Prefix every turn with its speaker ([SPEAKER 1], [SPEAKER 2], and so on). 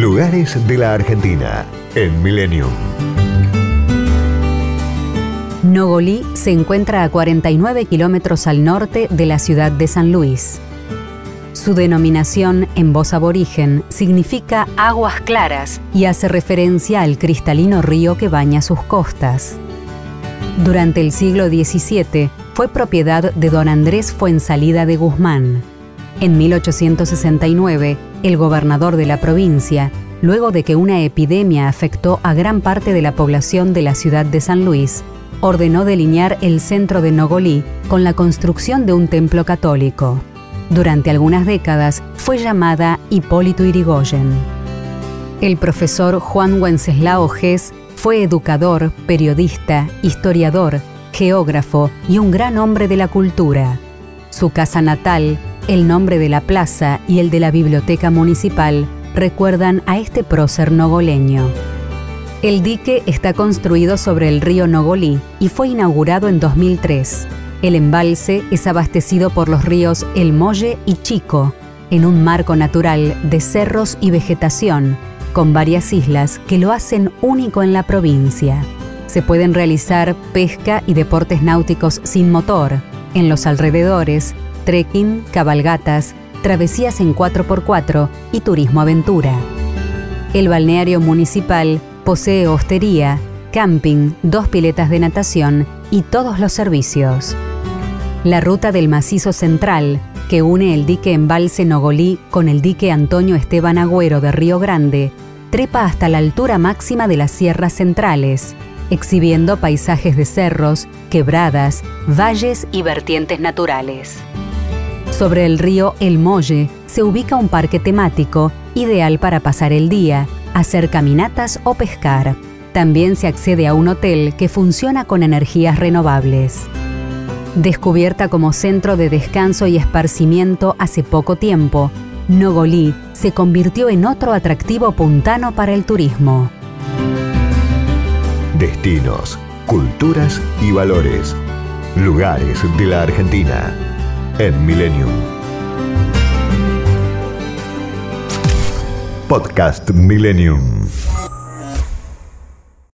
[SPEAKER 1] Lugares de la Argentina en Millennium.
[SPEAKER 2] Nogolí se encuentra a 49 kilómetros al norte de la ciudad de San Luis. Su denominación en voz aborigen significa aguas claras y hace referencia al cristalino río que baña sus costas. Durante el siglo XVII fue propiedad de don Andrés Fuensalida de Guzmán. En 1869, el gobernador de la provincia, luego de que una epidemia afectó a gran parte de la población de la ciudad de San Luis, ordenó delinear el centro de Nogolí con la construcción de un templo católico. Durante algunas décadas fue llamada Hipólito Irigoyen. El profesor Juan Wenceslao Gess fue educador, periodista, historiador, geógrafo y un gran hombre de la cultura. Su casa natal, el nombre de la plaza y el de la biblioteca municipal recuerdan a este prócer nogoleño. El dique está construido sobre el río Nogolí y fue inaugurado en 2003. El embalse es abastecido por los ríos El Molle y Chico, en un marco natural de cerros y vegetación, con varias islas que lo hacen único en la provincia. Se pueden realizar pesca y deportes náuticos sin motor. En los alrededores, trekking, cabalgatas, travesías en 4x4 y turismo aventura. El balneario municipal posee hostería, camping, dos piletas de natación y todos los servicios. La ruta del macizo central, que une el dique Embalse Nogolí con el dique Antonio Esteban Agüero de Río Grande, trepa hasta la altura máxima de las sierras centrales, exhibiendo paisajes de cerros, quebradas, valles y vertientes naturales. Sobre el río El Molle se ubica un parque temático ideal para pasar el día, hacer caminatas o pescar. También se accede a un hotel que funciona con energías renovables. Descubierta como centro de descanso y esparcimiento hace poco tiempo, Nogolí se convirtió en otro atractivo puntano para el turismo.
[SPEAKER 1] Destinos, culturas y valores. Lugares de la Argentina en Millennium. Podcast Millennium.